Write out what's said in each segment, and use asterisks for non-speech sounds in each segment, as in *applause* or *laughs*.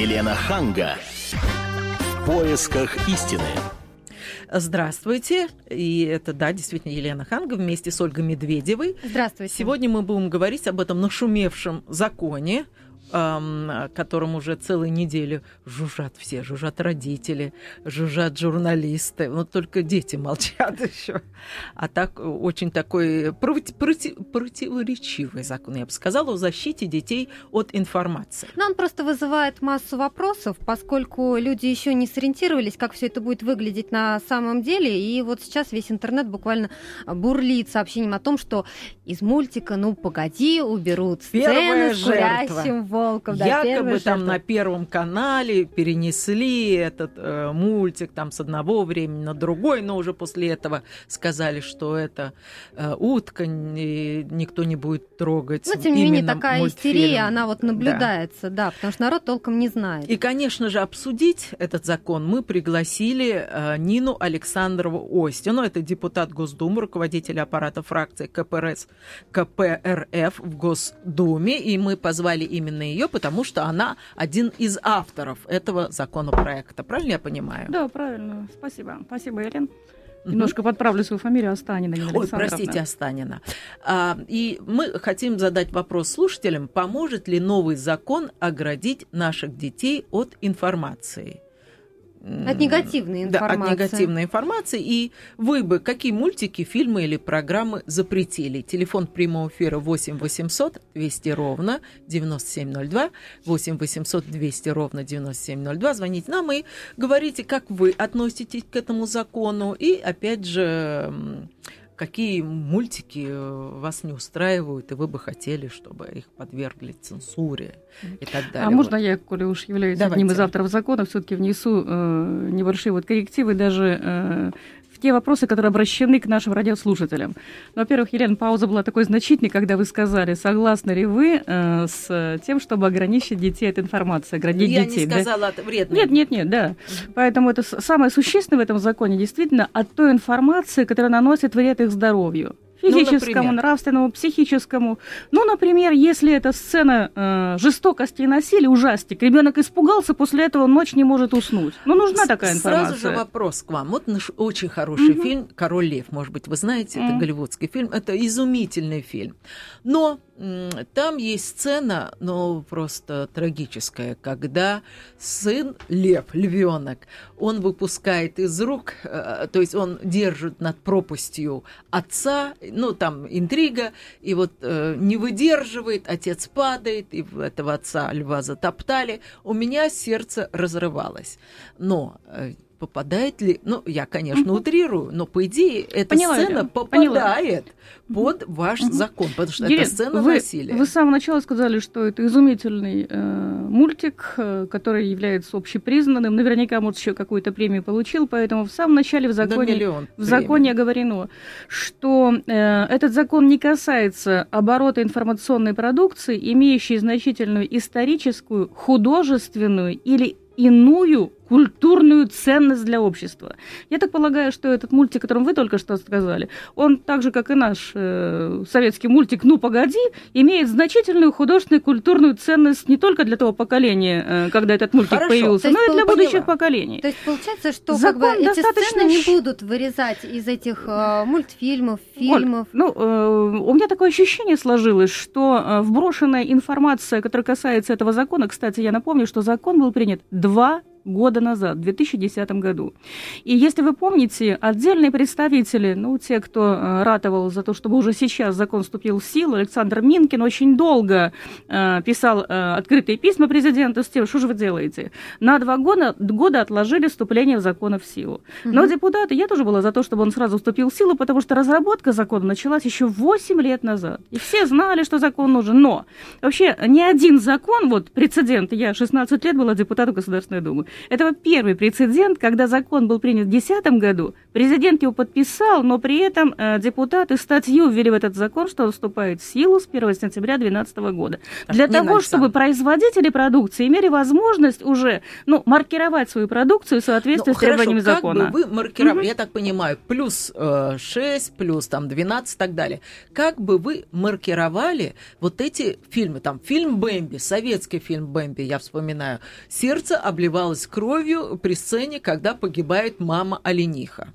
Елена Ханга. В поисках истины. Здравствуйте. И это, да, действительно, Елена Ханга вместе с Ольгой Медведевой. Здравствуйте. Сегодня мы будем говорить об этом нашумевшем законе, которым уже целые недели жужжат все, жужжат родители, жужжат журналисты. Вот только дети молчат *laughs* еще. А так очень такой против, против, противоречивый закон, я бы сказала, о защите детей от информации. Но он просто вызывает массу вопросов, поскольку люди еще не сориентировались, как все это будет выглядеть на самом деле. И вот сейчас весь интернет буквально бурлит сообщением о том, что из мультика «Ну, погоди» уберут сцены Первая с курящим волком. Да, Якобы там жертва. на Первом канале перенесли этот э, мультик там с одного времени на другой, но уже после этого сказали, что это э, утка, и никто не будет трогать. Но, тем не менее, такая мультфильм. истерия, она вот Да. наблюдается, да. потому что народ толком не знает. И, конечно же, обсудить этот закон мы пригласили э, Нину Александрову Остину. Это депутат Госдумы, руководитель аппарата фракции КПРС, КПРФ в Госдуме. И мы позвали именно ее, потому что она один из авторов этого законопроекта. Правильно я понимаю? Да, правильно. Спасибо. Спасибо. Мгм. Немножко подправлю свою фамилию Останина. Нина Ой, простите, Останина. А, и мы хотим задать вопрос слушателям, поможет ли новый закон оградить наших детей от информации? От негативной Да, от информации. негативной информации. И вы бы какие мультики, фильмы или программы запретили? Телефон прямого эфира 8 800 200 ровно 9702, 8 800 200 ровно 9702. Звоните нам и говорите, как вы относитесь к этому закону. И, опять же, какие мультики э, вас не устраивают, и вы бы хотели, чтобы их подвергли цензуре и так далее. А можно я, коли уж являюсь одним из Давайте. авторов закона, все-таки внесу э, небольшие вот коррективы даже э, те вопросы, которые обращены к нашим радиослушателям. Ну, Во-первых, Елена, пауза была такой значительной, когда вы сказали, согласны ли вы э, с тем, чтобы ограничить детей от информации, оградить Я детей. не да? сказала от вредной. Нет, нет, нет, да. Поэтому это самое существенное в этом законе действительно от той информации, которая наносит вред их здоровью. Физическому, например? нравственному, психическому. Ну, например, если это сцена э, жестокости и насилия, ужастик, ребенок испугался, после этого ночь не может уснуть. Ну, нужна такая информация. Сразу же вопрос к вам. Вот наш очень хороший Мгм. фильм «Король лев». Может быть, вы знаете, это Мгм. голливудский фильм. Это изумительный фильм. Но там есть сцена, ну, просто трагическая, когда сын, лев, львенок, он выпускает из рук, э, то есть он держит над пропастью отца, ну, там интрига, и вот э, не выдерживает, отец падает, и этого отца льва затоптали. У меня сердце разрывалось. Но э, попадает ли... Ну, я, конечно, Мгм. утрирую, но, по идее, эта Поняла, сцена Елена, попадает под ваш Мгм. закон, потому что Елена, это сцена вы, насилия. Вы с самого начала сказали, что это изумительный э, мультик, э, который является общепризнанным. Наверняка, может, еще какую-то премию получил, поэтому в самом начале в законе В законе оговорено, что э, этот закон не касается оборота информационной продукции, имеющей значительную историческую, художественную или иную культурную ценность для общества. Я так полагаю, что этот мультик, о котором вы только что сказали, он так же, как и наш э, советский мультик «Ну, погоди», имеет значительную художественную культурную ценность не только для того поколения, э, когда этот мультик Хорошо. появился, но и для поняла. будущих поколений. То есть получается, что как Закон бы, эти достаточно сцены не будут вырезать из этих э, мультфильмов, Оль, фильмов. ну, э, у меня такое ощущение сложилось, что э, вброшенная информация, которая касается этого закона, кстати, я напомню, что закон был принят два года назад, в 2010 году. И если вы помните, отдельные представители, ну, те, кто э, ратовал за то, чтобы уже сейчас закон вступил в силу, Александр Минкин очень долго э, писал э, открытые письма президенту с тем, что же вы делаете. На два года, года отложили вступление в закона в силу. Но Мгм. депутаты, я тоже была за то, чтобы он сразу вступил в силу, потому что разработка закона началась еще 8 лет назад. И все знали, что закон нужен. Но вообще ни один закон, вот прецедент, я 16 лет была депутатом Государственной Думы, Это первый прецедент, когда закон был принят в 2010 году, президент его подписал, но при этом э, депутаты статью ввели в этот закон, что он вступает в силу с 1 сентября 2012 года. Так, Для Нина того, чтобы Александровна. производители продукции имели возможность уже ну, маркировать свою продукцию в соответствии Ну, с требованиями хорошо, закона. Как бы вы маркировали, я так понимаю, плюс э, 6, плюс там 12 и так далее. Как бы вы маркировали вот эти фильмы? Там фильм «Бэмби», советский фильм «Бэмби», я вспоминаю. Сердце обливалось кровью при сцене, когда погибает мама олениха.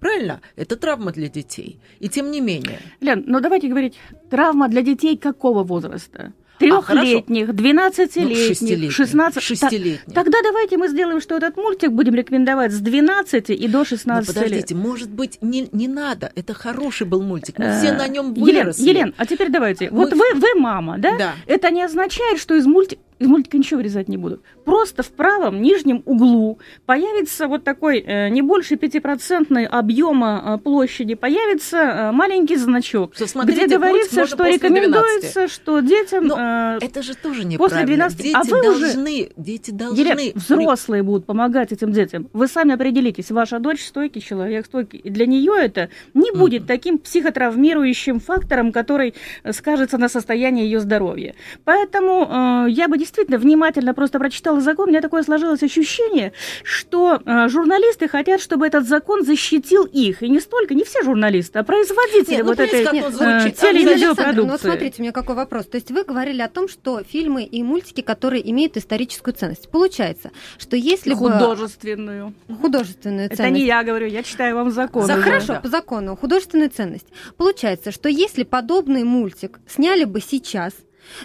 Правильно? Это травма для детей. И тем не менее. Лен, ну давайте говорить, травма для детей какого возраста? Трехлетних, Ну, двенадцатилетних, шестилетних. 16 Шестилетних. Тогда давайте мы сделаем, что этот мультик будем рекомендовать с 12 и до Но 16 лет. Ну, подождите, может быть, не, не надо. Это хороший был мультик. Мы Э, все на нем Елен, выросли. Елен, а теперь давайте. Мы- Вот вы, вы мама, да? Да. Это не означает, что из мультика из мультика ничего вырезать не будут. Просто в правом нижнем углу появится вот такой э, не больше 5% объема э, площади, появится э, маленький значок, Что смотрите где говорится, что после рекомендуется, что детям... Но э, Это же тоже После неправильно. 12, Дети а вы уже- должны, дети должны... Елена, взрослые будут помогать этим детям. Вы сами определитесь, ваша дочь стойкий человек, стойкий. И для нее это не будет таким психотравмирующим фактором, который э, скажется на состоянии ее здоровья. Поэтому э, я бы действительно внимательно просто прочитала закон. У меня такое сложилось ощущение, что э, журналисты хотят, чтобы этот закон защитил их. И не столько, не все журналисты, а производители Нет, ну, вот этой э, звучит? теле- и Александр, видеопродукции. ну вот смотрите, у меня какой вопрос. То есть вы говорили о том, что фильмы и мультики, которые имеют историческую ценность. Получается, что если бы Художественную. художественную Это ценность... не я говорю, я читаю вам закон. За-. Хорошо, Да. по закону, художественную ценность. Получается, что если подобный мультик сняли бы сейчас,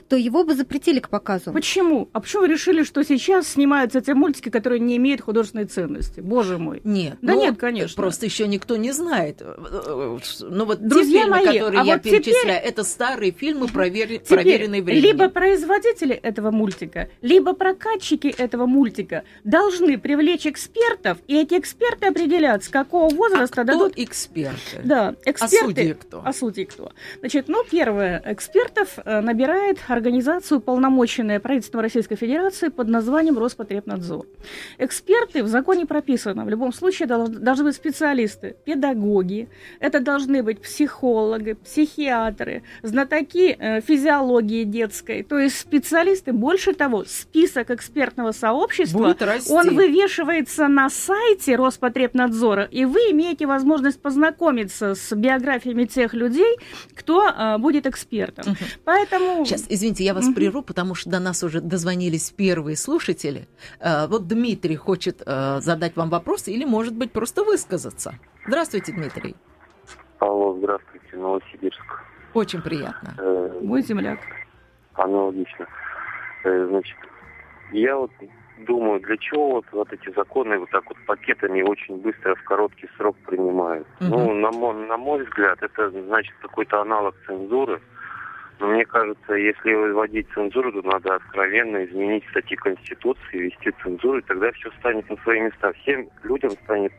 то его бы запретили к показу. Почему? А почему вы решили, что сейчас снимаются те мультики, которые не имеют художественной ценности? Боже мой. Нет, Да ну, нет, конечно. Просто еще никто не знает. Ну вот Друзья те фильмы, мои, которые а я вот теперь- перечисляю, это старые фильмы, провери- Теперь проверенные временем. либо производители этого мультика, либо прокатчики этого мультика должны привлечь экспертов, и эти эксперты определят, с какого а возраста кто дадут... эксперты? Да, А эксперты... судьи кто? А судьи кто? Значит, ну, первое, экспертов э, набирает организация, уполномоченная правительством Российской Федерации под названием Роспотребнадзор. Эксперты в законе прописано, в любом случае долж- должны быть специалисты, педагоги, это должны быть психологи, психиатры, знатоки э, физиологии детской, то есть специалисты. Больше того, список экспертного сообщества он вывешивается на сайте Роспотребнадзора, и вы имеете возможность познакомиться с биографиями тех людей, кто э, будет экспертом. Мгм. Поэтому... Сейчас, извините, я вас Мгм. прерву, потому что до нас уже дозвонились первые слушатели. Э, Вот Дмитрий хочет э, задать вам вопрос или, может быть, просто высказаться. Здравствуйте, Дмитрий. Алло, здравствуйте, Новосибирск. Очень приятно. Э, Мой земляк. аналогично. Э, значит, я вот думаю, для чего вот, вот эти законы вот так вот пакетами очень быстро в короткий срок принимают? Мгм. Ну, на мой, на мой взгляд, это значит какой-то аналог цензуры. Но мне кажется, если вводить цензуру, то надо откровенно изменить статьи Конституции, ввести цензуру, и тогда все станет на свои места. Всем людям станет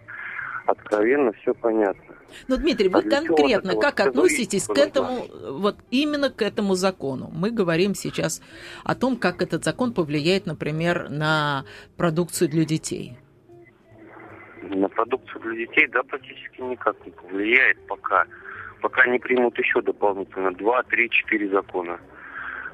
откровенно все понятно. Но, Дмитрий, вы А конкретно вот как относитесь к этому, вот именно к этому закону? Мы говорим сейчас о том, как этот закон повлияет, например, на продукцию для детей. На продукцию для детей, да, практически никак не повлияет пока. Пока не примут еще дополнительно 2, 3, 4 закона.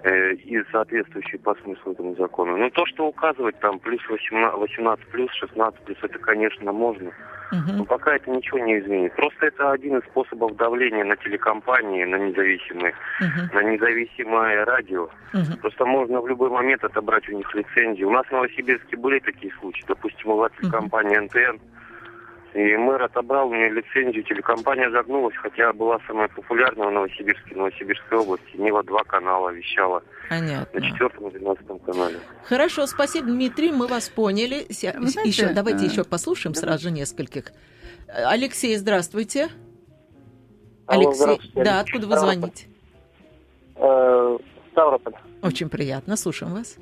э, и соответствующие по смыслу этому закону. Ну, то, что указывать там плюс 18, 18 плюс, 16 плюс, это, конечно, можно. Мгм. Но пока это ничего не изменит. Просто это один из способов давления на телекомпании, на независимые, Мгм. на независимое радио. Мгм. Просто можно в любой момент отобрать у них лицензию. У нас в Новосибирске были такие случаи. Допустим, была телекомпания НТН, и мэр отобрал у нее лицензию, телекомпания загнулась, хотя была самая популярная в Новосибирске, Новосибирской области. Нива два канала вещала на Понятно. четвертом и двенадцатом канале. Хорошо, спасибо, Дмитрий, мы вас поняли. Ся- Вы знаете, еще, давайте э, еще послушаем сразу же нескольких. Э, Алексей, здравствуйте. Алло, Алексей, здравствуйте, да, Алексей откуда вы звоните? Э, Ставрополь. Очень приятно, слушаем вас.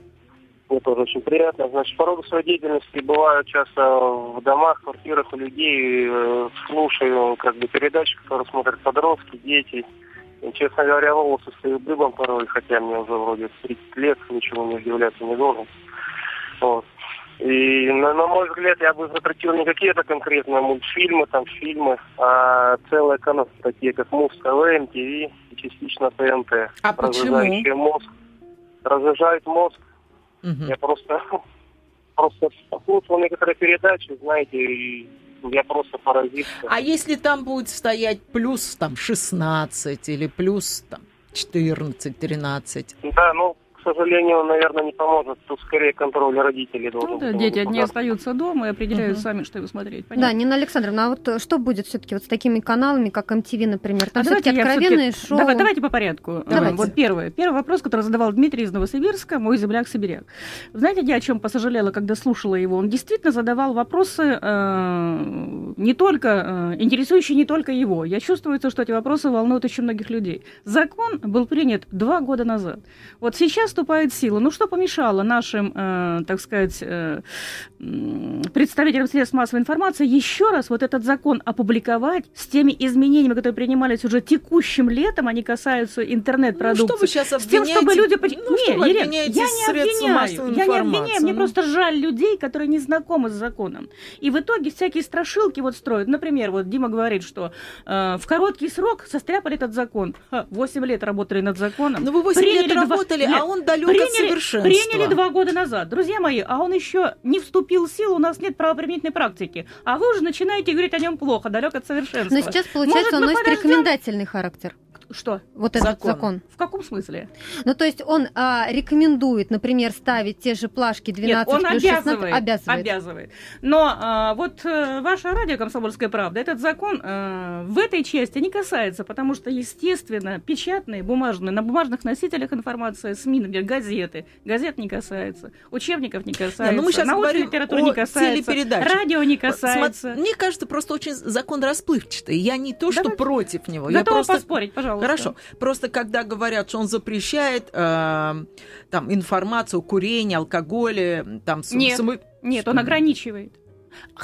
Мне тоже очень приятно. Значит, по роду своей деятельности бываю часто в домах, квартирах у людей, э, слушаю как бы передачи, которые смотрят подростки, дети. И, честно говоря, волосы стою дыбом порой, хотя мне уже вроде 30 лет, ничего не удивляться не должен. Вот. И, на, на мой взгляд, я бы запретил не какие-то конкретные мультфильмы, там, фильмы, а целые каналы, такие как Муз ТВ, МТВ и частично ТНТ. А почему? Мозг. Разжижает мозг. Мгм. Я просто, *laughs* просто послушал некоторые передачи, знаете, и я просто поразился. А если там будет стоять плюс там 16 или плюс там 14, 13? Да, ну, к сожалению, наверное, не поможет. Тут скорее контроль родителей должен Ну да, быть. дети одни Да. остаются дома и определяют Мгм. сами, что им смотреть. Да, Понятно? Нина Александровна, а вот э, что будет все-таки вот с такими каналами, как MTV, например? Там А все-таки давайте откровенные всё-таки- шоу. Давай- давайте по порядку. Давайте. Э, Вот первое. Первый вопрос, который задавал Дмитрий из Новосибирска, мой земляк-сибиряк. Знаете, я о чем посожалела, когда слушала его? Он действительно задавал вопросы, э, не только, э, интересующие не только его. Я чувствую, что эти вопросы волнуют очень многих людей. Закон был принят два года назад. Вот сейчас вступает в силу. Ну что помешало нашим, э, так сказать, э, представителям средств массовой информации еще раз вот этот закон опубликовать с теми изменениями, которые принимались уже текущим летом, они касаются Ну, интернет-продукции. что вы сейчас с тем, обвиняете? чтобы люди... Ну, что Не, вы Елена, обвиняете я не обвиняю, я не обвиняю, мне Ну, просто жаль людей, которые не знакомы с законом. И в итоге всякие страшилки вот строят. Например, вот Дима говорит, что э, в короткий срок состряпали этот закон. Ха, 8 лет работали над законом. Ну, вы 8 лет Приняли два- работали, Нет, а он далек от приняли, совершенства. приняли два года назад. Друзья мои, а он еще не вступил в силу, у нас нет правоприменительной практики. А вы уже начинаете говорить о нем плохо, далек от совершенства. Но сейчас, получается, Может, он носит подождем? рекомендательный характер. Что? Вот этот Закон. закон. В каком смысле? Ну, то есть он а, рекомендует, например, ставить те же плашки 12 Нет, он плюс 16. обязывает, Обязывает. обязывает. Но а, вот э, ваша радио «Комсомольская правда», этот закон э, в этой части не касается, потому что, естественно, печатные, бумажные, на бумажных носителях информация, СМИ, например, газеты, газет не касается, учебников не касается, Не, ну мы сейчас научной литературы о не касается, радио не касается. Мне кажется, просто очень закон расплывчатый. Я не то, что против него. я Готова просто... поспорить, пожалуйста. Хорошо. Просто когда говорят, что он запрещает э, там информацию о курении, алкоголе, там Нет. самы- Нет, он ограничивает.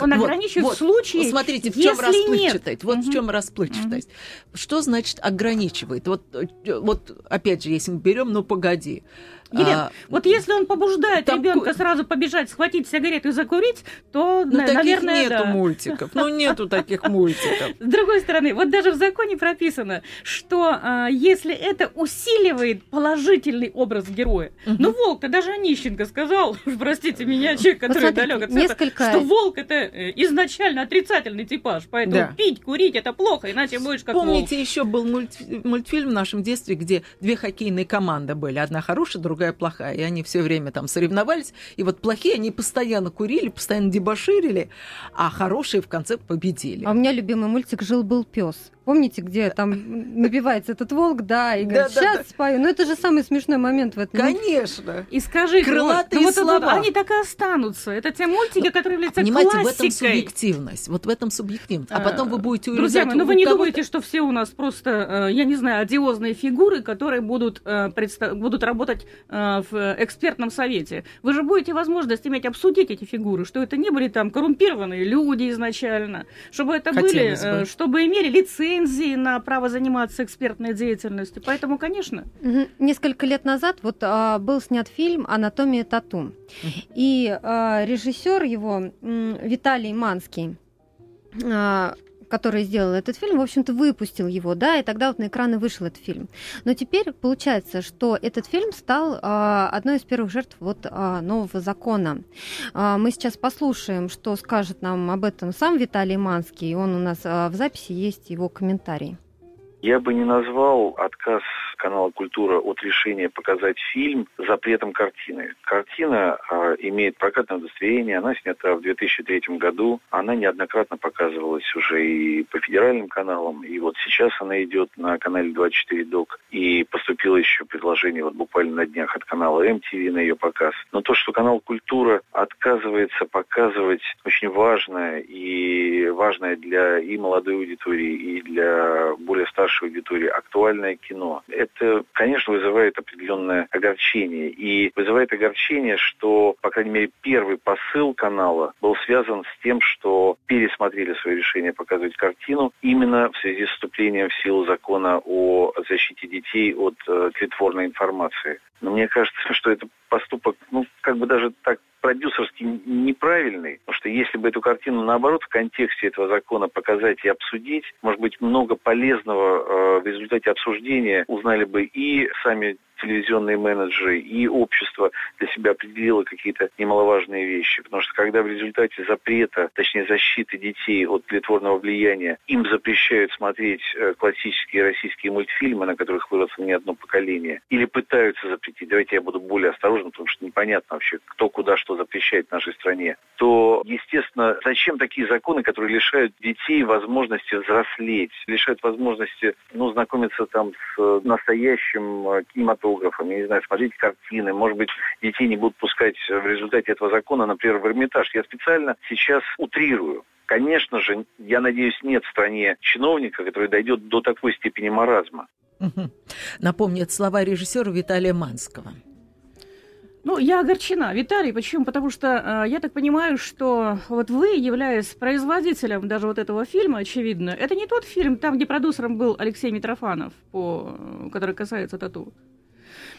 Он Вот, ограничивает вот. в случае, Смотрите, в чем расплывчатость. нет. Вот в Мгм. чем расплывчатость. Что значит ограничивает? Вот, э, вот опять же, если мы берем, ну погоди. Елена, А, Вот если он побуждает Там ребенка сразу побежать, схватить сигарету и закурить, то, ну на- таких наверное, нету да. мультиков. Ну нету таких *laughs* мультиков. С другой стороны, вот даже в законе прописано, что а, если это усиливает положительный образ героя, Мгм. ну волк-то даже Онищенко сказал, *laughs* простите меня, человек, который далек от света, несколько- что волк это э, изначально отрицательный типаж, поэтому Да. пить, курить это плохо, иначе будешь как волк. Помните, еще был мультфильм в нашем детстве, где две хоккейные команды были. Одна хорошая, другая плохая. И они все время там соревновались. И вот плохие, они постоянно курили, постоянно дебоширили, а хорошие в конце победили. А у меня любимый мультик «Жил-был пес». Помните, где там набивается этот волк, да, и говорит, Да-да-да. сейчас спою. Ну, это же самый смешной момент в этом. Конечно. И скажите, Крылатые вот, ну вот, вот, слова. они так и останутся. Это те мультики, которые являются Понимаете, в этом классикой. субъективность. Вот в этом субъективность. А потом вы будете Друзья мои, ну вы не думаете, что все у нас просто, э, я не знаю, одиозные фигуры, которые будут, э, предста- будут работать э, в экспертном совете. Вы же будете возможность иметь обсудить эти фигуры, что это не были там коррумпированные люди изначально, чтобы это были, Хотелось бы. э, чтобы имели лицензии на право заниматься экспертной деятельностью. Поэтому, конечно. Несколько лет назад вот а, был снят фильм «Анатомия тату». И а, режиссер его Виталий Манский, а, который сделал этот фильм, в общем-то, выпустил его, да, и тогда вот на экраны вышел этот фильм. Но теперь получается, что этот фильм стал а, одной из первых жертв вот а, нового закона. А, мы сейчас послушаем, что скажет нам об этом сам Виталий Манский. Он у нас а, в записи есть его комментарий. Я бы не назвал отказ канала «Культура» от решения показать фильм запретом картины. Картина э, имеет прокатное удостоверение, она снята в 2003 году, она неоднократно показывалась уже и по федеральным каналам, и вот сейчас она идет на канале 24 Док, и поступило еще предложение вот буквально на днях от канала MTV на ее показ. Но то, что канал «Культура» отказывается показывать очень важное и важное для и молодой аудитории, и для более старшей аудитории актуальное кино. Это, конечно, вызывает определенное огорчение. И вызывает огорчение, что, по крайней мере, первый посыл канала был связан с тем, что пересмотрели свое решение показывать картину именно в связи с вступлением в силу закона о защите детей от э, тлетворной информации. Но мне кажется, *laughs* что это поступок, ну, как бы даже так продюсерски неправильный, потому что если бы эту картину, наоборот, в контексте этого закона показать и обсудить, может быть, много полезного э, в результате обсуждения узнали бы и сами телевизионные менеджеры и общество для себя определило какие-то немаловажные вещи. Потому что когда в результате запрета, точнее защиты детей от тлетворного влияния, им запрещают смотреть э, классические российские мультфильмы, на которых выросло не одно поколение, или пытаются запретить, давайте я буду более осторожен, потому что непонятно вообще, кто куда что запрещает в нашей стране, то, естественно, зачем такие законы, которые лишают детей возможности взрослеть, лишают возможности, ну, знакомиться там с э, настоящим э, кинематографом, кинематографом, я не знаю, смотреть картины, может быть, детей не будут пускать в результате этого закона, например, в Эрмитаж. Я специально сейчас утрирую. Конечно же, я надеюсь, нет в стране чиновника, который дойдет до такой степени маразма. Напомнит слова режиссера Виталия Манского. Ну, я огорчена. Виталий, почему? Потому что э, я так понимаю, что вот вы, являясь производителем даже вот этого фильма, очевидно, это не тот фильм, там, где продюсером был Алексей Митрофанов, по, который касается тату.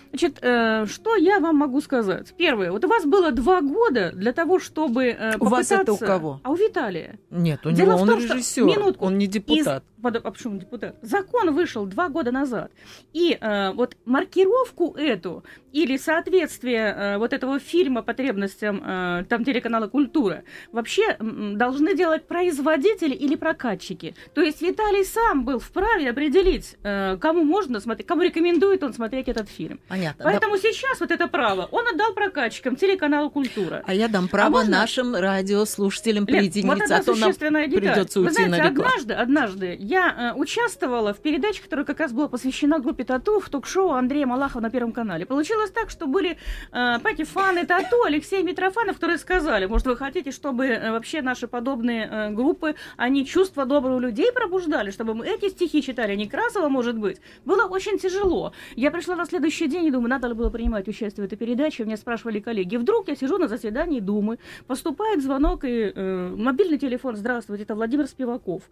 Значит, э, что я вам могу сказать? Первое, вот у вас было два года для того, чтобы э, попытаться... У вас это у кого? А у Виталия. Нет, у Дело него он том, режиссер, минутку, он не депутат. Из... А почему депутат? Закон вышел два года назад. И э, вот маркировку эту или соответствие э, вот этого фильма потребностям э, там телеканала «Культура» вообще должны делать производители или прокатчики. То есть Виталий сам был вправе определить, э, кому можно смотреть, кому рекомендует он смотреть этот фильм. Понятно. Поэтому да. сейчас вот это право он отдал прокатчикам телеканалу «Культура». А я дам право а можно... нашим радиослушателям присоединиться, Лет, вот а то нам придется уйти Вы знаете, на однажды, однажды я участвовала в передаче, которая как раз была посвящена группе Тату в ток-шоу Андрея Малахова на Первом канале. Получилось так, что были, э, понимаете, фаны Тату, Алексей Митрофанов, которые сказали, может, вы хотите, чтобы э, вообще наши подобные э, группы, они чувства добрых людей пробуждали, чтобы мы эти стихи читали, а не Красова, может быть. Было очень тяжело. Я пришла на следующий день и думаю, надо было принимать участие в этой передаче. Меня спрашивали коллеги. Вдруг я сижу на заседании Думы, поступает звонок и э, мобильный телефон, здравствуйте, это Владимир Спиваков.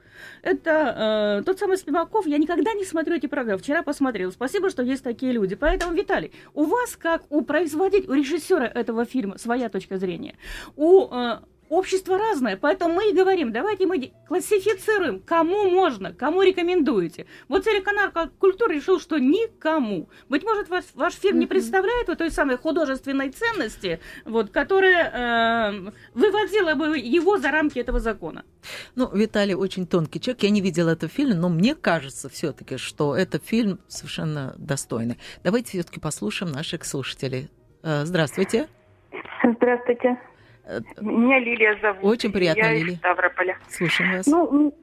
Это э, тот самый Спиваков, я никогда не смотрю эти программы, вчера посмотрел. Спасибо, что есть такие люди. Поэтому, Виталий, у вас, как у производителя, у режиссера этого фильма, своя точка зрения. У э, Общество разное, поэтому мы и говорим, давайте мы классифицируем, кому можно, кому рекомендуете. Вот телеканал «Культура» решил, что никому. Быть может, ваш, ваш фильм не представляет вот той самой художественной ценности, вот, которая э, выводила бы его за рамки этого закона. Ну, Виталий очень тонкий человек. Я не видела этот фильм, но мне кажется все-таки, что этот фильм совершенно достойный. Давайте все-таки послушаем наших слушателей. Э, здравствуйте. Здравствуйте. Меня Лилия зовут. Очень приятно, я Лилия. из Ставрополя. Слушаем вас. Ну,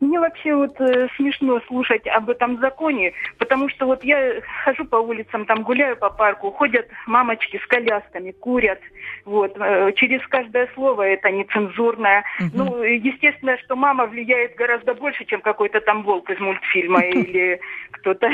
мне вообще вот э, смешно слушать об этом законе, потому что вот я хожу по улицам, там гуляю по парку, ходят мамочки с колясками, курят, вот, э, через каждое слово это нецензурное. Угу. Ну, естественно, что мама влияет гораздо больше, чем какой-то там волк из мультфильма *laughs* или кто-то.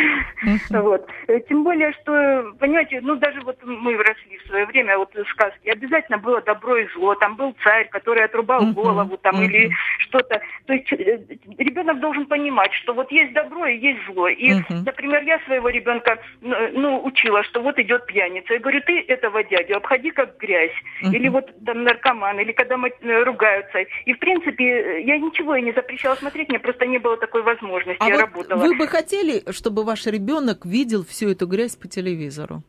Вот. Э, тем более, что, понимаете, ну даже вот мы росли в свое время, вот сказки, обязательно было добро и зло, там был царь, который отрубал голову, там, или что-то. То есть э, ребенок должен понимать, что вот есть добро и есть зло. И, uh-huh. например, я своего ребенка ну, учила, что вот идет пьяница. Я говорю, ты этого дядю обходи как грязь. Uh-huh. Или вот там наркоман, или когда э, ругаются. И, в принципе, я ничего и не запрещала смотреть, мне просто не было такой возможности. А я вот работала. Вы бы хотели, чтобы ваш ребенок видел всю эту грязь по телевизору?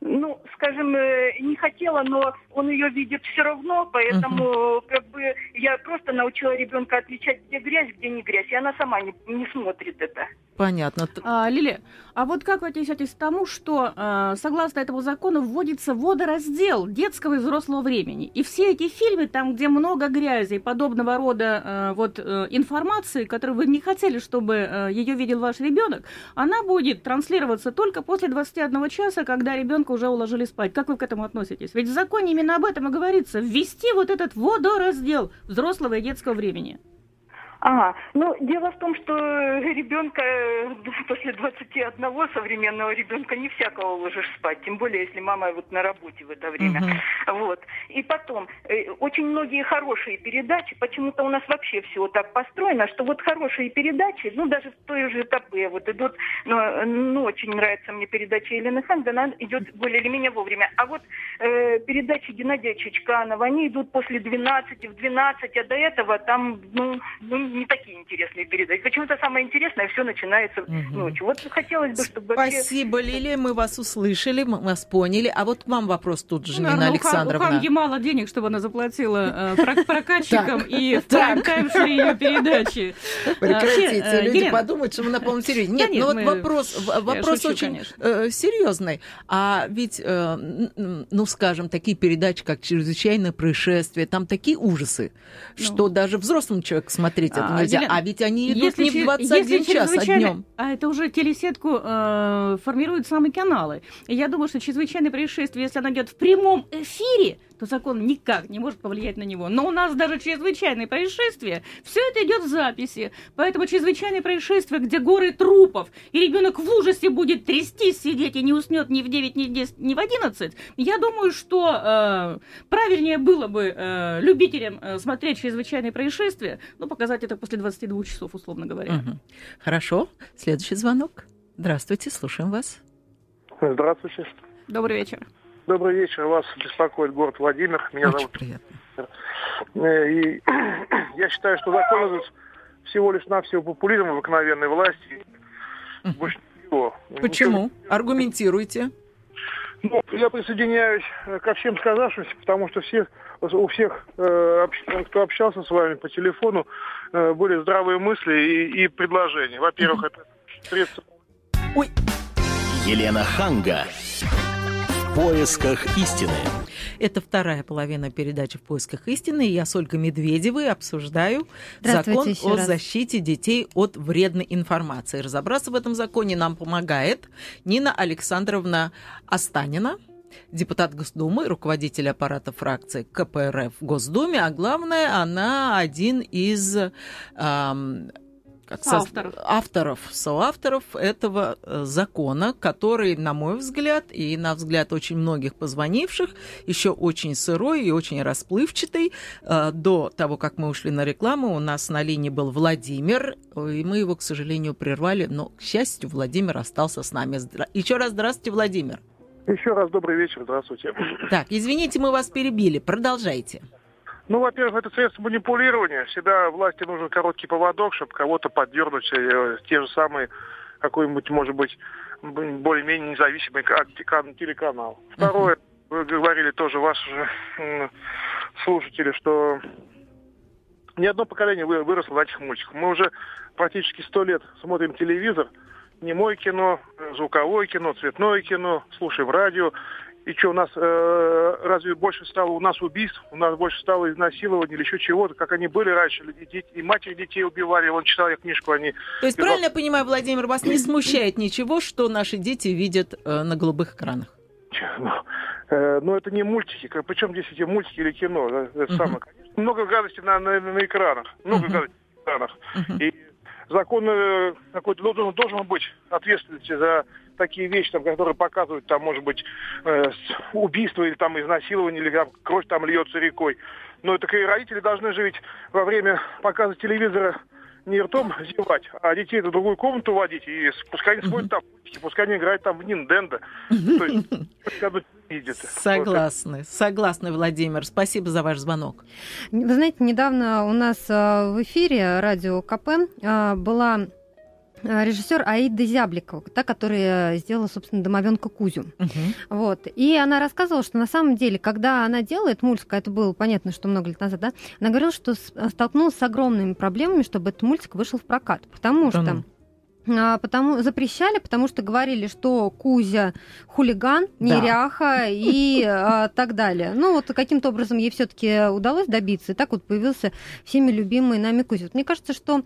Ну, скажем, э, не хотела, но он ее видит все равно, поэтому uh-huh. как бы я просто научила ребенка отличать, где грязь, где не грязь, и она сама не, не смотрит это. Понятно. А, Лили, а вот как вы отнесетесь к тому, что а, согласно этому закону вводится водораздел детского и взрослого времени, и все эти фильмы, там, где много грязи и подобного рода а, вот а, информации, которую вы не хотели, чтобы а, ее видел ваш ребенок, она будет транслироваться только после 21 часа, когда ребенка уже уложили спать. Как вы к этому относитесь? Ведь в законе именно об этом и говорится. Ввести вот этот водораздел взрослого и детского времени. А, ну, дело в том, что ребенка э, *laughs* после 21 современного ребенка не всякого ложишь спать, тем более, если мама вот на работе в это время. Uh-huh. Вот. И потом, э, очень многие хорошие передачи, почему-то у нас вообще все так построено, что вот хорошие передачи, ну, даже в той же ТП вот идут, ну, ну очень нравится мне передача Елены Ханг, она идет более или менее вовремя. А вот э, передачи Геннадия Чичканова, они идут после 12, в 12, а до этого там, ну, ну не такие интересные передачи. Почему-то самое интересное все начинается угу. ночью. Вот хотелось бы, чтобы... Спасибо, вообще... Лилия, мы вас услышали, мы вас поняли. А вот вам вопрос тут же, ну, Нина ну, Александровна. У Ханги мало денег, чтобы она заплатила э, прокатчикам и *laughs* в прайм-тайм шли ее *laughs* передачи. Прекратите, э, люди подумают, что мы на полном серьезе. Нет, ну вот вопрос вопрос очень э, серьезный. А ведь, ну, скажем, такие передачи, как «Чрезвычайное происшествие», там такие ужасы, ну. что даже взрослым человеку смотреть это а, нельзя. А ведь они идут если, не в 21 час, а днем. А это уже телесетку э, формируют самые каналы. И я думаю, что чрезвычайное происшествие, если оно идет в прямом эфире, то закон никак не может повлиять на него. Но у нас даже чрезвычайные происшествия, все это идет в записи. Поэтому чрезвычайные происшествия, где горы трупов, и ребенок в ужасе будет трястись, сидеть и не уснет ни в 9, ни в 10, ни в 11, я думаю, что э, правильнее было бы э, любителям э, смотреть чрезвычайные происшествия, но показать это после 22 часов, условно говоря. Угу. Хорошо. Следующий звонок. Здравствуйте, слушаем вас. Здравствуйте. Добрый вечер. Добрый вечер. Вас беспокоит город Владимир. Меня Очень зовут... приятно. Э, и *clears throat* я считаю, что закон этот всего лишь навсего популизм обыкновенной власти. Больше ничего. Почему? Аргументируйте. Ну, я присоединяюсь э, ко всем сказавшимся, потому что все, у всех, э, кто общался с вами по телефону, были здравые мысли и, и предложения. Во-первых, это средства... Ой. Елена Ханга поисках истины». Это вторая половина передачи «В поисках истины». Я с Ольгой Медведевой обсуждаю закон о раз. защите детей от вредной информации. Разобраться в этом законе нам помогает Нина Александровна Останина, депутат Госдумы, руководитель аппарата фракции КПРФ в Госдуме, а главное, она один из эм, как соавторов. Со, авторов, соавторов этого э, закона, который, на мой взгляд, и на взгляд очень многих позвонивших, еще очень сырой и очень расплывчатый. Э, до того, как мы ушли на рекламу, у нас на линии был Владимир, и мы его, к сожалению, прервали, но, к счастью, Владимир остался с нами. Еще раз здравствуйте, Владимир. Еще раз добрый вечер, здравствуйте. Так, извините, мы вас перебили, продолжайте. Ну, во-первых, это средство манипулирования. Всегда власти нужен короткий поводок, чтобы кого-то поддернуть. Э, те же самые, какой-нибудь, может быть, более-менее независимый телеканал. Второе, вы говорили тоже ваши же слушатели, что ни одно поколение выросло на этих мультиках. Мы уже практически сто лет смотрим телевизор, немое кино, звуковое кино, цветное кино, слушаем радио. И что, у нас э, разве больше стало у нас убийств, у нас больше стало изнасилований или еще чего-то, как они были раньше, и, и матери детей убивали, вон читал я книжку, они... То есть, правильно я понимаю, Владимир, вас не смущает ничего, что наши дети видят э, на голубых экранах? Ну, э, ну, это не мультики, причем здесь эти мультики или кино, это uh-huh. самое. Много гадостей на, на, на экранах, много uh-huh. гадостей на экранах. Uh-huh. И закон э, какой-то должен, должен быть ответственности за такие вещи, там, которые показывают, там, может быть, э, убийство или там изнасилование, или там, кровь там льется рекой. Но так и родители должны же ведь во время показа телевизора не ртом зевать, а детей в другую комнату водить, и пускай они смотрят там пускай они играют там в Нинденда. То есть, видят. Согласны, согласны, Владимир. Спасибо за ваш звонок. Вы знаете, недавно у нас э, в эфире радио КП э, была режиссер Аида Зябликова, та, которая сделала, собственно, домовенка Кузю. Угу. Вот. И она рассказывала, что на самом деле, когда она делает мультик, а это было понятно, что много лет назад, да, она говорила, что столкнулась с огромными проблемами, чтобы этот мультик вышел в прокат. Потому да что а, потому, запрещали, потому что говорили, что Кузя хулиган, неряха да. и а, так далее. Ну вот каким-то образом ей все-таки удалось добиться, и так вот появился всеми любимый нами Кузя. Вот мне кажется, что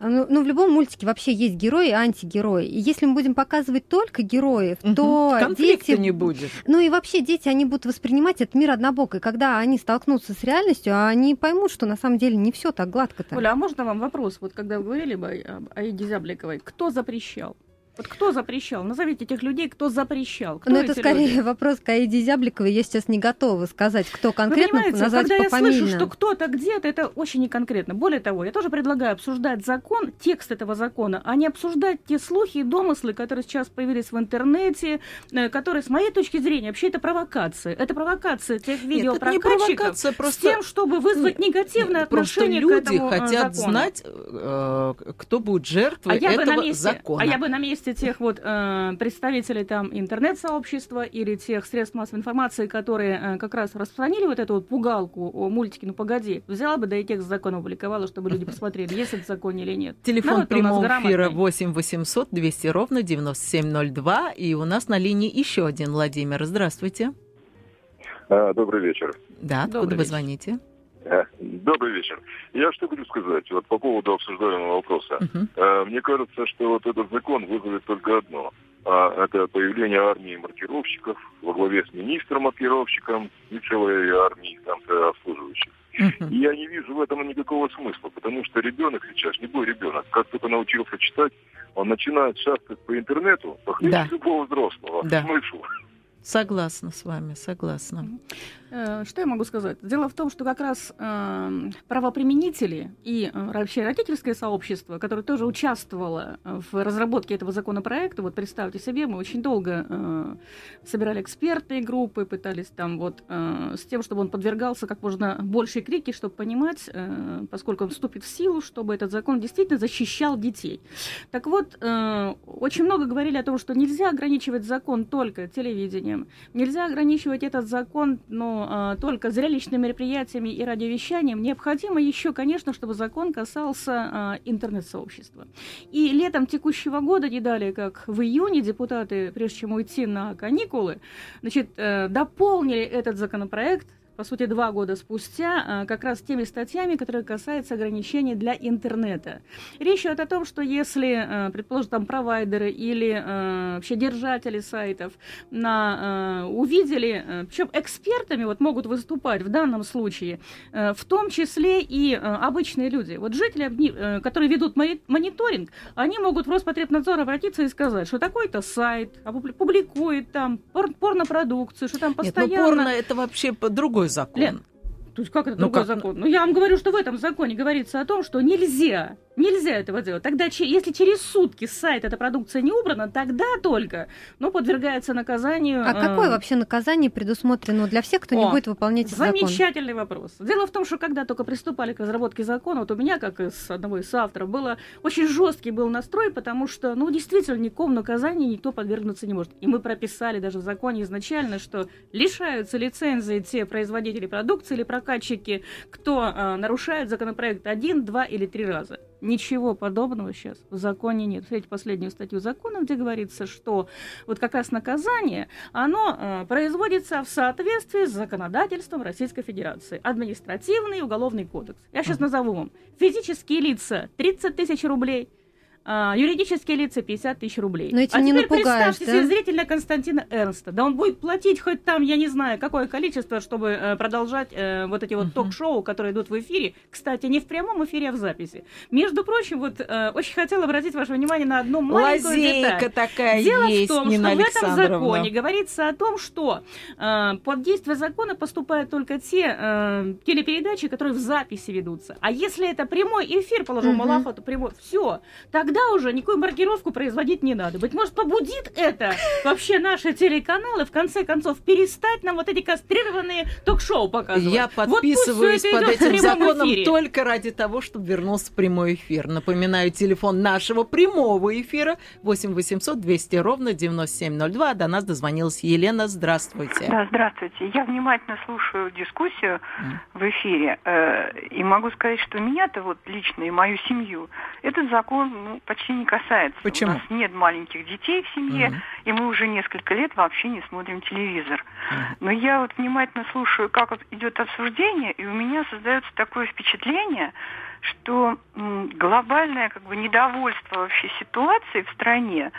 ну, ну, в любом мультике вообще есть герои и антигерои. И если мы будем показывать только героев, угу. то Конфликта дети... не будет. Ну и вообще дети, они будут воспринимать этот мир однобоко. И когда они столкнутся с реальностью, они поймут, что на самом деле не все так гладко-то. Оля, а можно вам вопрос? Вот когда вы говорили бы о Аиде Зябликовой, кто запрещал? Вот кто запрещал? Назовите этих людей, кто запрещал. Кто Но ну, это скорее люди? вопрос к Аиде Зябликовой. Я сейчас не готова сказать, кто конкретно Вы назвать когда пофамильно. я слышу, что кто-то где-то, это очень неконкретно. Более того, я тоже предлагаю обсуждать закон, текст этого закона, а не обсуждать те слухи и домыслы, которые сейчас появились в интернете, э, которые, с моей точки зрения, вообще это провокация. Это провокация тех видеопрокатчиков просто... с тем, чтобы вызвать негативное отношение люди к этому э, хотят закону. знать, э, кто будет жертвой а я этого бы на месте, закона. А я бы на месте месте тех вот э, представителей там интернет-сообщества или тех средств массовой информации, которые э, как раз распространили вот эту вот пугалку о мультике «Ну погоди», взяла бы, да и текст закона опубликовала, чтобы люди посмотрели, есть это закон или нет. Телефон Народ прямого эфира 8 800 200 ровно 9702. И у нас на линии еще один Владимир. Здравствуйте. А, добрый вечер. Да, откуда Добрый вы вечер. звоните? Э, *laughs* добрый вечер. Я что хочу сказать вот по поводу обсуждаемого вопроса. Uh-huh. Мне кажется, что вот этот закон вызовет только одно. А это появление армии маркировщиков во главе с министром-маркировщиком и целой армии там обслуживающих. Uh-huh. И я не вижу в этом никакого смысла, потому что ребенок сейчас, любой ребенок, как только научился читать, он начинает шастать по интернету, похлеще да. любого взрослого. Да. Смысл. Согласна с вами, согласна. Э, что я могу сказать? Дело в том, что как раз э, правоприменители и э, вообще родительское сообщество, которое тоже участвовало в разработке этого законопроекта, вот представьте себе, мы очень долго э, собирали экспертные группы, пытались там вот э, с тем, чтобы он подвергался как можно большей крики, чтобы понимать, э, поскольку он вступит в силу, чтобы этот закон действительно защищал детей. Так вот, э, очень много говорили о том, что нельзя ограничивать закон только телевидением, нельзя ограничивать этот закон, но э, только зрелищными мероприятиями и радиовещанием, необходимо еще, конечно, чтобы закон касался э, интернет-сообщества. И летом текущего года, не далее как в июне, депутаты, прежде чем уйти на каникулы, значит, э, дополнили этот законопроект по сути, два года спустя, а, как раз теми статьями, которые касаются ограничений для интернета. Речь идет о том, что если, а, предположим, там провайдеры или а, вообще держатели сайтов на, увидели, причем экспертами вот могут выступать в данном случае, в том числе и обычные люди. Вот жители, которые ведут мониторинг, они могут в Роспотребнадзор обратиться и сказать, что такой-то сайт публикует там порнопродукцию, что там постоянно... Нет, ну порно это вообще другой другой закон. Лен, то есть как это ну, другой как... закон? Ну, я вам говорю, что в этом законе говорится о том, что нельзя Нельзя этого делать. Тогда, если через сутки с сайта эта продукция не убрана, тогда только, ну, подвергается наказанию. А э... какое вообще наказание предусмотрено для всех, кто О, не будет выполнять этот закон? Замечательный вопрос. Дело в том, что когда только приступали к разработке закона, вот у меня, как из одного из авторов, было очень жесткий был настрой, потому что, ну, действительно, никакого наказания никто подвергнуться не может. И мы прописали даже в законе изначально, что лишаются лицензии те производители продукции или прокатчики, кто э, нарушает законопроект один, два или три раза. Ничего подобного сейчас в законе нет. Смотрите последнюю статью закона, где говорится, что вот как раз наказание, оно э, производится в соответствии с законодательством Российской Федерации. Административный и уголовный кодекс. Я сейчас назову вам. Физические лица 30 тысяч рублей – а, юридические лица 50 тысяч рублей. Но этим а не теперь напугаешь, представьте да? себе зрителя Константина Эрнста. Да он будет платить хоть там, я не знаю, какое количество, чтобы э, продолжать э, вот эти вот uh-huh. ток-шоу, которые идут в эфире. Кстати, не в прямом эфире, а в записи. Между прочим, вот э, очень хотела обратить ваше внимание на одну маленькую Лазейка деталь. такая Дело есть, в том, Нина что в этом законе говорится о том, что э, под действие закона поступают только те э, телепередачи, которые в записи ведутся. А если это прямой эфир, положил uh-huh. Малахов, то прямой, все, тогда тогда уже никакую маркировку производить не надо. Быть может, побудит это вообще наши телеканалы в конце концов перестать нам вот эти кастрированные ток-шоу показывать. Я подписываюсь вот под этим законом эфире. только ради того, чтобы вернулся прямой эфир. Напоминаю, телефон нашего прямого эфира 8 800 200 ровно 9702. До нас дозвонилась Елена. Здравствуйте. Да, здравствуйте. Я внимательно слушаю дискуссию mm. в эфире. Э, и могу сказать, что меня-то вот лично и мою семью этот закон ну, почти не касается. Почему? У нас нет маленьких детей в семье, Мгм. и мы уже несколько лет вообще не смотрим телевизор. Мгм. Но я вот внимательно слушаю, как вот идет обсуждение, и у меня создается такое впечатление, что глобальное как бы недовольство вообще ситуацией в стране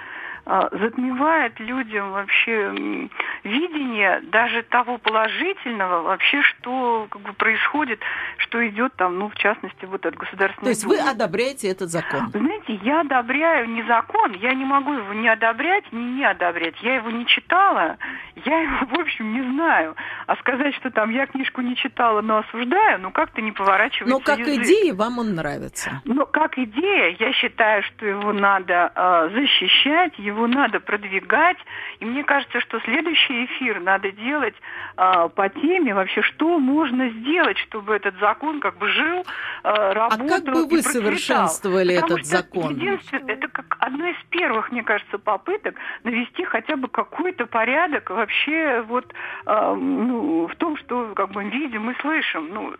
затмевает людям вообще видение даже того положительного вообще, что как бы происходит, что идет там, ну, в частности, вот от государственной То есть вы Думы. одобряете этот закон? Вы знаете, я одобряю не закон, я не могу его не одобрять, не не одобрять. Я его не читала, я его, в общем, не знаю. А сказать, что там я книжку не читала, но осуждаю, ну как-то не поворачивается Но как язык. идея вам он нравится? Но как идея, я считаю, что его надо э, защищать, его надо продвигать. И мне кажется, что следующий эфир надо делать э, по теме вообще, что можно сделать, чтобы этот закон как бы жил, э, работал А как бы вы совершенствовали Потому этот закон? Единственное, это как одно из первых, мне кажется, попыток навести хотя бы какой-то порядок вообще вот э, ну, в том, что как бы видим и слышим. Ну,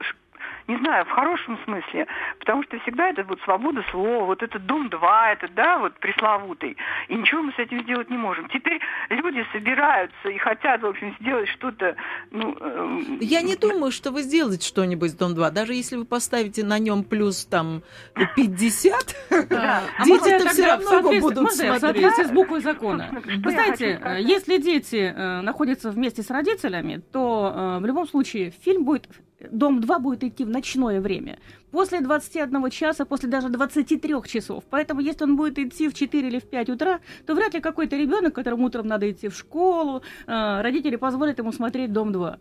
не знаю, в хорошем смысле, потому что всегда это вот свобода слова, вот этот дом 2, это, да, вот пресловутый, и ничего мы с этим сделать не можем. Теперь люди собираются и хотят, в общем, сделать что-то, ну... эм, Я не думаю, что вы сделаете что-нибудь с Дом 2. Даже если вы поставите на нем плюс там 50, Да. А *laughs* дети можно я это все равно в его соответствии- будут в смотреть. соответствии с буквой закона. Вы знаете, э, если дети э, находятся вместе с родителями, то э, в любом случае фильм будет Дом 2 будет идти в ночное время. После 21 часа, после даже 23 часов. Поэтому, если он будет идти в 4 или в 5 утра, то вряд ли какой-то ребенок, которому утром надо идти в школу, э, родители позволят ему смотреть Дом 2.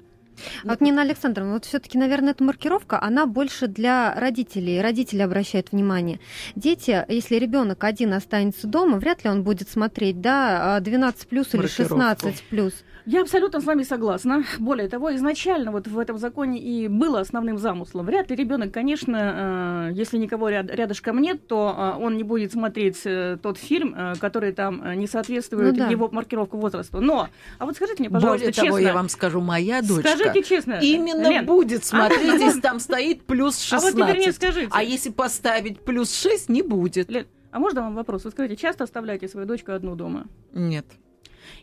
А Вот, Нина Александровна, вот все-таки, наверное, эта маркировка, она больше для родителей. Родители обращают внимание. Дети, если ребенок один останется дома, вряд ли он будет смотреть, да, а 12 плюс или Маркировку. 16 плюс. Я абсолютно с вами согласна. Более того, изначально вот в этом законе и было основным замыслом. Вряд ли ребенок, конечно, э, если никого ряд, рядышком нет, то э, он не будет смотреть э, тот фильм, который там не соответствует Ну да. его маркировку возрасту. Но, а вот скажите мне, пожалуйста, Более того, честно, я вам скажу, моя дочка скажите честно, именно Лен, будет смотреть, если там стоит плюс а вот теперь мне 16. скажите, А если поставить плюс 6, не будет. Лен, а можно вам вопрос? Вы скажите, часто оставляете свою дочку одну дома? Нет.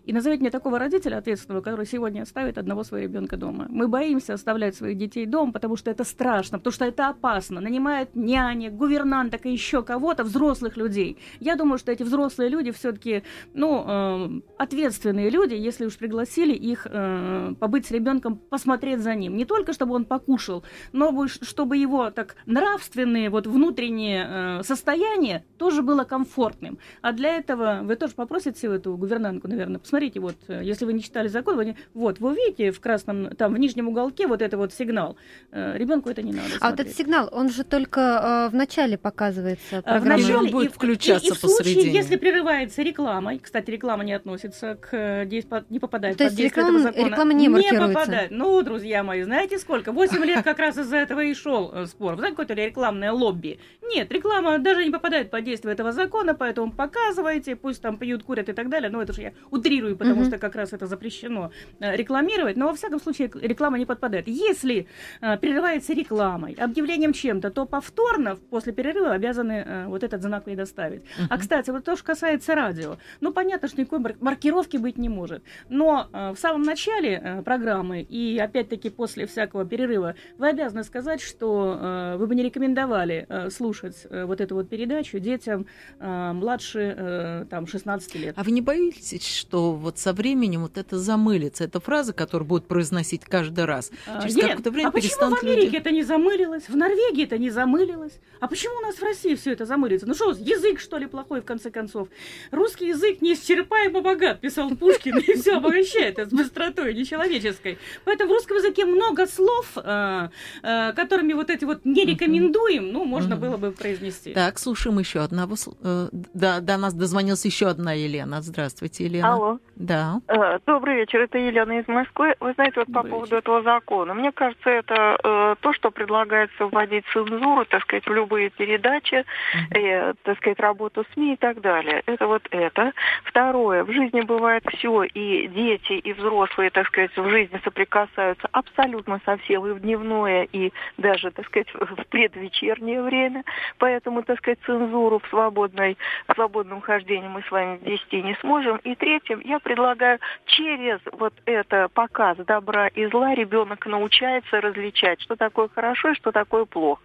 И назовите мне такого родителя ответственного, который сегодня оставит одного своего ребенка дома. Мы боимся оставлять своих детей дома, потому что это страшно, потому что это опасно. Нанимают нянек, гувернанток и еще кого-то, взрослых людей. Я думаю, что эти взрослые люди все-таки, ну, э, ответственные люди, если уж пригласили их э, побыть с ребенком, посмотреть за ним. Не только чтобы он покушал, но бы- чтобы его так нравственные, вот внутреннее э, состояние тоже было комфортным. А для этого вы тоже попросите эту гувернантку, наверное, посмотрите, вот, э, если вы не читали закон, вы не- вот, вы увидите в красном, там, в нижнем уголке вот это вот сигнал. Ребенку это не надо А вот этот смотреть. сигнал, он же только э, в начале показывается. А, В начале он будет и, в- включаться и, и в случае, если прерывается реклама, и, кстати, реклама не относится к э, не попадает То под есть действие реклама- этого закона. реклама не маркируется? попадает. Ну, друзья мои, знаете сколько? Восемь лет как раз из-за этого и шел э, спор. Вы знаете, какое-то рекламное лобби? Нет, реклама даже не попадает под действие этого закона, поэтому показывайте, пусть там пьют, курят и так далее. Но это же я утрирую, потому Мгм. что как раз это запрещено э, рекламировать. Но во всяком случае рек- реклама не подпадает. Если э, прерывается рекламой, объявлением чем-то, то повторно после перерыва обязаны э, вот этот знак предоставить. А, кстати, вот то, что касается радио, ну, понятно, что никакой мар- маркировки быть не может. Но э, в самом начале э, программы и, опять-таки, после всякого перерыва вы обязаны сказать, что э, вы бы не рекомендовали э, слушать э, вот эту вот передачу детям э, младше, э, там, 16 лет. А вы не боитесь, что вот со временем вот это замылится? Это фраза, которую будут произносить каждый раз. А, Через Елен, какое-то время а почему в Америке люди... это не замылилось? В Норвегии это не замылилось? А почему у нас в России все это замылится? Ну что, язык, что ли, плохой, в конце концов? Русский язык неисчерпаемо богат, писал Пушкин, и все обогащает с быстротой нечеловеческой. Поэтому в русском языке много слов, э, э, которыми вот эти вот не рекомендуем, ну, можно было бы произнести. Так, слушаем еще одного. э, Да, до нас дозвонилась еще одна Елена. Здравствуйте, Елена. Алло. Да. Э, Добрый вечер, это Елена из Москвы. Вы знаете, вот по поводу вечер. этого закона, мне кажется, это э, то, что предлагается вводить цензуру, так сказать, в любые передачи, э, так сказать, работу СМИ и так далее. Это вот это. Второе, в жизни бывает все, и дети, и взрослые, так сказать, в жизни соприкасаются абсолютно со всем, и в дневное, и даже, так сказать, в предвечернее время. Поэтому, так сказать, цензуру в свободной, в свободном хождении мы с вами ввести не сможем. И третьим, я предлагаю через вот это показ добра и зла ребенок научается различать, что такое хорошо и что такое плохо,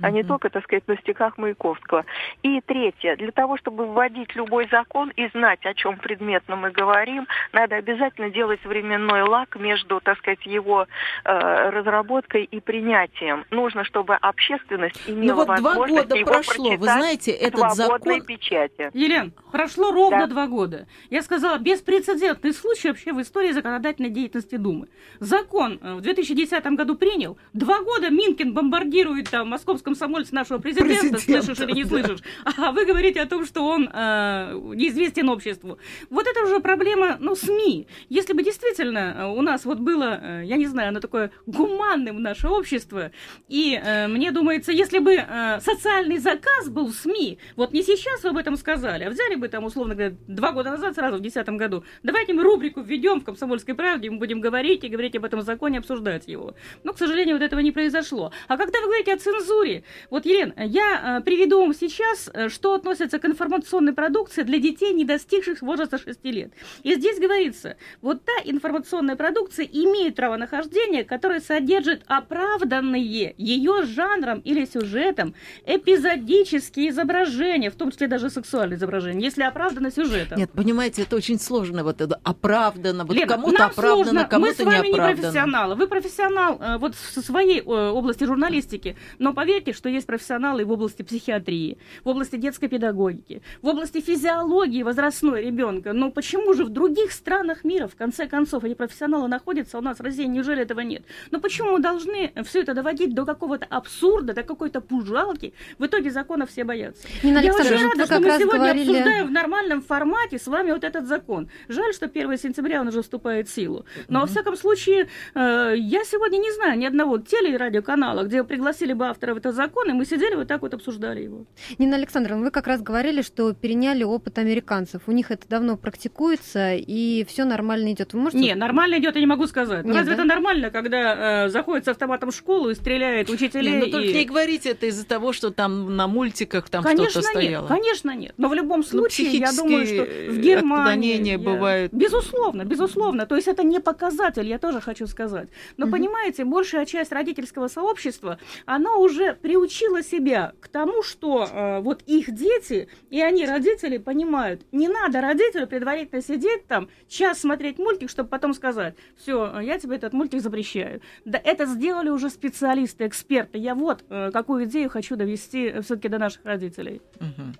а не только, так сказать, на стихах Маяковского. И третье, для того, чтобы вводить любой закон и знать, о чем предметно мы говорим, надо обязательно делать временной лак между, так сказать, его э, разработкой и принятием. Нужно, чтобы общественность имела Ну вот два возможность года его прошло, вы знаете, этот свободной закон- печати. Елен, прошло ровно Да. два года. Я сказала, беспрецедентный случай вообще в истории законодательной деятельности Думы. Закон э, в 2010 году принял. Два года Минкин бомбардирует там московском комсомольце нашего президента, Президента, слышишь или не да. слышишь. А вы говорите о том, что он э, неизвестен обществу. Вот это уже проблема, ну, СМИ. Если бы действительно э, у нас вот было, э, я не знаю, оно такое гуманным наше общество, и э, мне думается, если бы э, социальный заказ был в СМИ, вот не сейчас вы об этом сказали, а взяли бы там, условно говоря, два года назад, сразу в 2010 году, давайте мы рубрику введем в «Комсомольской правде», мы будем говорить и говорить об этом законе, обсуждать его. Но, к сожалению, вот этого не произошло. А когда вы говорите о цензуре, вот, Елена, я э, приведу вам сейчас, э, что относится к информационной продукции для детей, не достигших возраста 6 лет. И здесь говорится, вот та информационная продукция имеет право нахождения, которая содержит оправданные ее жанром или сюжетом эпизодические изображения, в том числе даже сексуальные изображения, если оправдано сюжетом. Нет, понимаете, это очень сложно, вот это оправдано, вот Лена, кому-то нам оправдано, сложно. Мы кому-то с вами не профессионалы. Вы профессионал э, вот со своей э, области журналистики, но поверьте, что есть профессионалы и в области психиатрии, в области детской педагогики, в области физиологии возрастной ребенка. Но почему же в других странах мира, в конце концов, эти профессионалы находятся, у нас в России неужели этого нет? Но почему мы должны все это доводить до какого-то абсурда, до какой-то пужалки? В итоге закона все боятся. Нина Я очень рада, что мы сегодня говорили- обсуждаем в нормальном формате с вами вот этот закон. Жаль, что 1 сентября он уже вступает в силу. Но, во всяком случае, э, я сегодня не знаю ни одного теле- и радиоканала, где пригласили бы авторов этого закона, и мы сидели вот так вот обсуждали его. Нина Александровна, вы как раз говорили, что переняли опыт американцев. У них это давно практикуется, и все нормально идет. Вы можете... Не, нормально идет, я не могу сказать. Нет, Разве да? это нормально, когда э, заходит с автоматом в школу и стреляет учителей? Не, ну только и- не говорите это из-за того, что там на мультиках там конечно что-то стояло. нет, конечно нет. Но в любом Ну, случае, я думаю, что психические в Германии... отклонения я- бывают. Безусловно, безусловно. То есть это не показатель, я тоже хочу сказать. Но понимаете, большая часть родительского сообщества, она уже приучила себя к тому, что э, вот их дети, и они, родители, понимают, не надо родителю предварительно сидеть там, час смотреть мультик, чтобы потом сказать, все, я тебе этот мультик запрещаю. Да это сделали уже специалисты, эксперты. Я вот э, какую идею хочу довести все-таки до наших родителей. Мгм.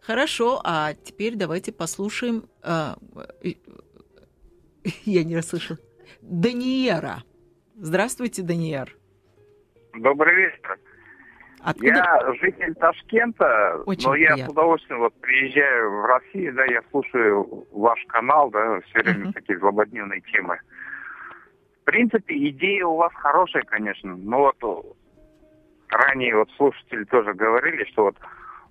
Хорошо, а теперь давайте послушаем. а, *laughs* я не расслышала. Даниера. Здравствуйте, Даниер. Добрый вечер. Откуда? Я житель Ташкента, Очень но я приятно. с удовольствием вот приезжаю в Россию, да, я слушаю ваш канал, да, все время Мгм. такие злободневные темы. В принципе, идея у вас хорошая, конечно, но вот ранее вот слушатели тоже говорили, что вот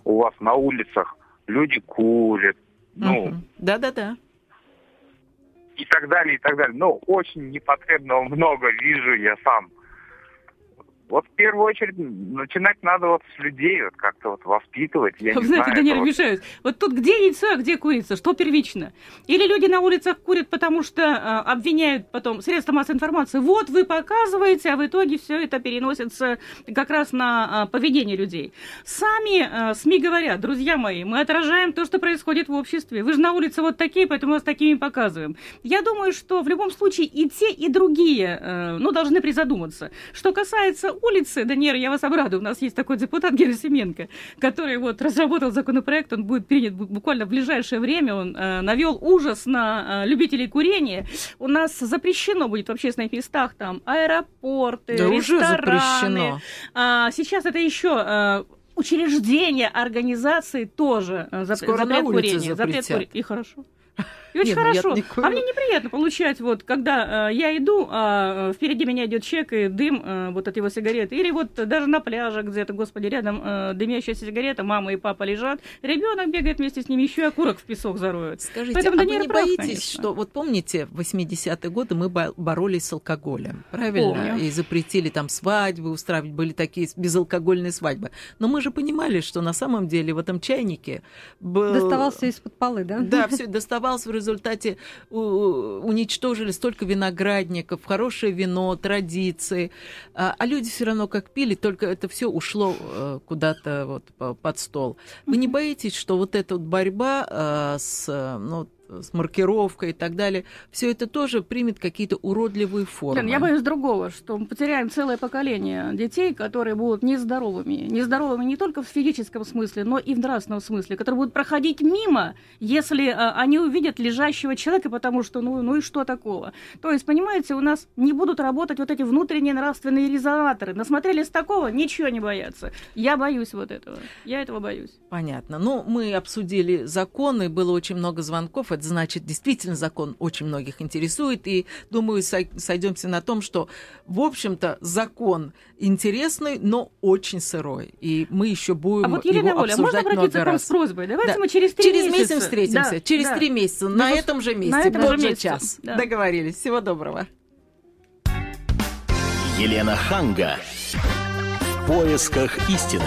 у вас на улицах люди курят, ну. Да-да-да. и так далее, и так далее. Ну, очень непотребного много вижу я сам. Вот в первую очередь начинать надо вот с людей, вот как-то вот воспитывать, я Вы не знаете, знаю. Даниэль, вот-. Вот тут где яйцо, а где курица? Что первично? Или люди на улицах курят, потому что э, обвиняют потом средства массовой информации. Вот вы показываете, а в итоге все это переносится как раз на э, поведение людей. Сами э, СМИ говорят, друзья мои, мы отражаем то, что происходит в обществе. Вы же на улице вот такие, поэтому вас такими показываем. Я думаю, что в любом случае и те, и другие, э, ну, должны призадуматься. Что касается улицы, Даниэль, я вас обрадую, у нас есть такой депутат Герасименко, который вот разработал законопроект, он будет принят бу- буквально в ближайшее время, он э, навел ужас на э, любителей курения. У нас запрещено будет в общественных местах там аэропорты, Да уже рестораны. запрещено. А, сейчас это еще э, учреждения, организации тоже э, зап- Скоро запрет на улице курения. Запрет кури- И хорошо. И очень Не, ну, хорошо. не А курю. мне неприятно получать, вот, когда э, я иду, а э, впереди меня идет человек и дым э, вот от его сигареты. Или вот даже на пляже где-то, господи, рядом э, дымящаяся сигарета, мама и папа лежат, ребенок бегает вместе с ними, еще и окурок в песок зароет. Скажите, Поэтому а вы Данила не прав, боитесь, конечно. что... Вот помните, в 80-е годы мы бо- боролись с алкоголем, правильно? Помню. И запретили там свадьбы устраивать, были такие безалкогольные свадьбы. Но мы же понимали, что на самом деле в этом чайнике был... Доставался из-под полы, да? Да, все доставалось в результате у- уничтожили столько виноградников, хорошее вино, традиции, а, а люди все равно как пили, только это все ушло э, куда-то вот по- под стол. Вы не боитесь, что вот эта вот борьба э, с э, ну, с маркировкой и так далее, все это тоже примет какие-то уродливые формы. Я боюсь другого, что мы потеряем целое поколение детей, которые будут нездоровыми. Нездоровыми не только в физическом смысле, но и в нравственном смысле, которые будут проходить мимо, если а, они увидят лежащего человека, потому что, ну, ну и что такого? То есть, понимаете, у нас не будут работать вот эти внутренние нравственные резонаторы. Насмотрелись такого, ничего не боятся. Я боюсь вот этого. Я этого боюсь. Понятно. Ну, мы обсудили законы, было очень много звонков. Это значит, действительно, закон очень многих интересует. И, думаю, сой- сойдемся на том, что, в общем-то, закон интересный, но очень сырой. И мы еще будем А вот, Елена его Оля, можно обратиться много к вам раз. с просьбой? Давайте Да. мы через три Через месяца. месяц встретимся. Да, через да. три месяца. Да, на вот этом же месте. на этом в тот же час. Да. Договорились. Всего доброго. Елена Ханга. В поисках истины.